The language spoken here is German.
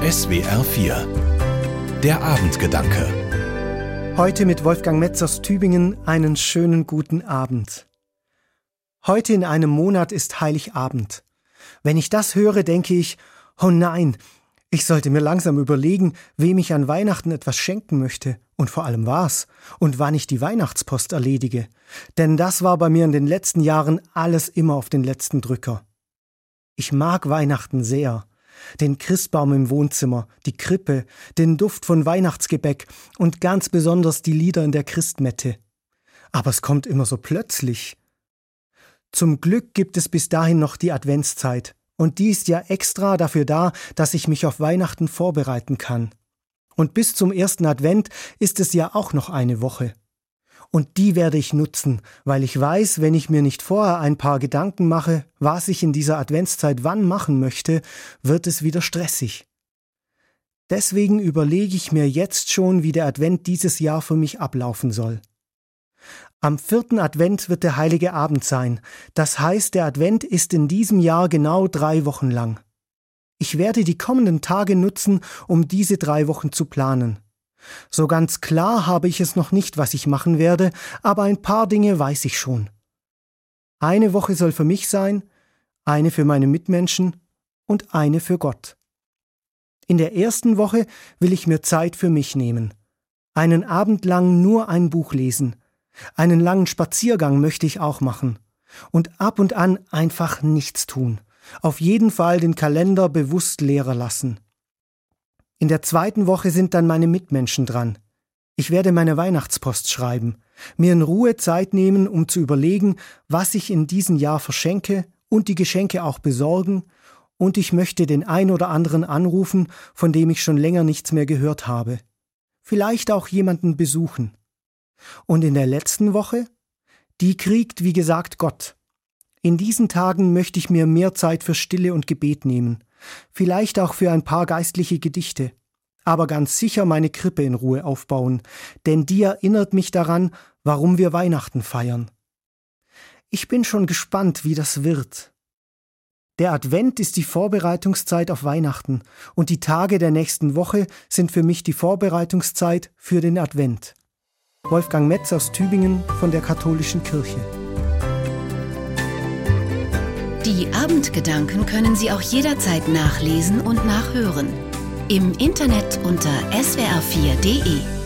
SWR 4 Der Abendgedanke Heute mit Wolfgang Metz aus Tübingen einen schönen guten Abend. Heute in einem Monat ist Heiligabend. Wenn ich das höre, denke ich, oh nein, ich sollte mir langsam überlegen, wem ich an Weihnachten etwas schenken möchte und vor allem was und wann ich die Weihnachtspost erledige. Denn das war bei mir in den letzten Jahren alles immer auf den letzten Drücker. Ich mag Weihnachten sehr. Den Christbaum im Wohnzimmer, die Krippe, den Duft von Weihnachtsgebäck und ganz besonders die Lieder in der Christmette. Aber es kommt immer so plötzlich. Zum Glück gibt es bis dahin noch die Adventszeit, und die ist ja extra dafür da, dass ich mich auf Weihnachten vorbereiten kann. Und bis zum ersten Advent ist es ja auch noch eine Woche. Und die werde ich nutzen, weil ich weiß, wenn ich mir nicht vorher ein paar Gedanken mache, was ich in dieser Adventszeit wann machen möchte, wird es wieder stressig. Deswegen überlege ich mir jetzt schon, wie der Advent dieses Jahr für mich ablaufen soll. Am vierten Advent wird der heilige Abend sein. Das heißt, der Advent ist in diesem Jahr genau drei Wochen lang. Ich werde die kommenden Tage nutzen, um diese drei Wochen zu planen. So ganz klar habe ich es noch nicht, was ich machen werde, aber ein paar Dinge weiß ich schon. Eine Woche soll für mich sein, eine für meine Mitmenschen und eine für Gott. In der ersten Woche will ich mir Zeit für mich nehmen. Einen Abend lang nur ein Buch lesen. Einen langen Spaziergang möchte ich auch machen. Und ab und an einfach nichts tun. Auf jeden Fall den Kalender bewusst leerer lassen. In der zweiten Woche sind dann meine Mitmenschen dran. Ich werde meine Weihnachtspost schreiben, mir in Ruhe Zeit nehmen, um zu überlegen, was ich in diesem Jahr verschenke und die Geschenke auch besorgen, und ich möchte den ein oder anderen anrufen, von dem ich schon länger nichts mehr gehört habe. Vielleicht auch jemanden besuchen. Und in der letzten Woche? Die kriegt, wie gesagt, Gott. In diesen Tagen möchte ich mir mehr Zeit für Stille und Gebet nehmen vielleicht auch für ein paar geistliche Gedichte, aber ganz sicher meine Krippe in Ruhe aufbauen, denn die erinnert mich daran, warum wir Weihnachten feiern. Ich bin schon gespannt, wie das wird. Der Advent ist die Vorbereitungszeit auf Weihnachten und die Tage der nächsten Woche sind für mich die Vorbereitungszeit für den Advent. Wolfgang Metz aus Tübingen von der Katholischen Kirche. Die Abendgedanken können Sie auch jederzeit nachlesen und nachhören. Im Internet unter swr4.de.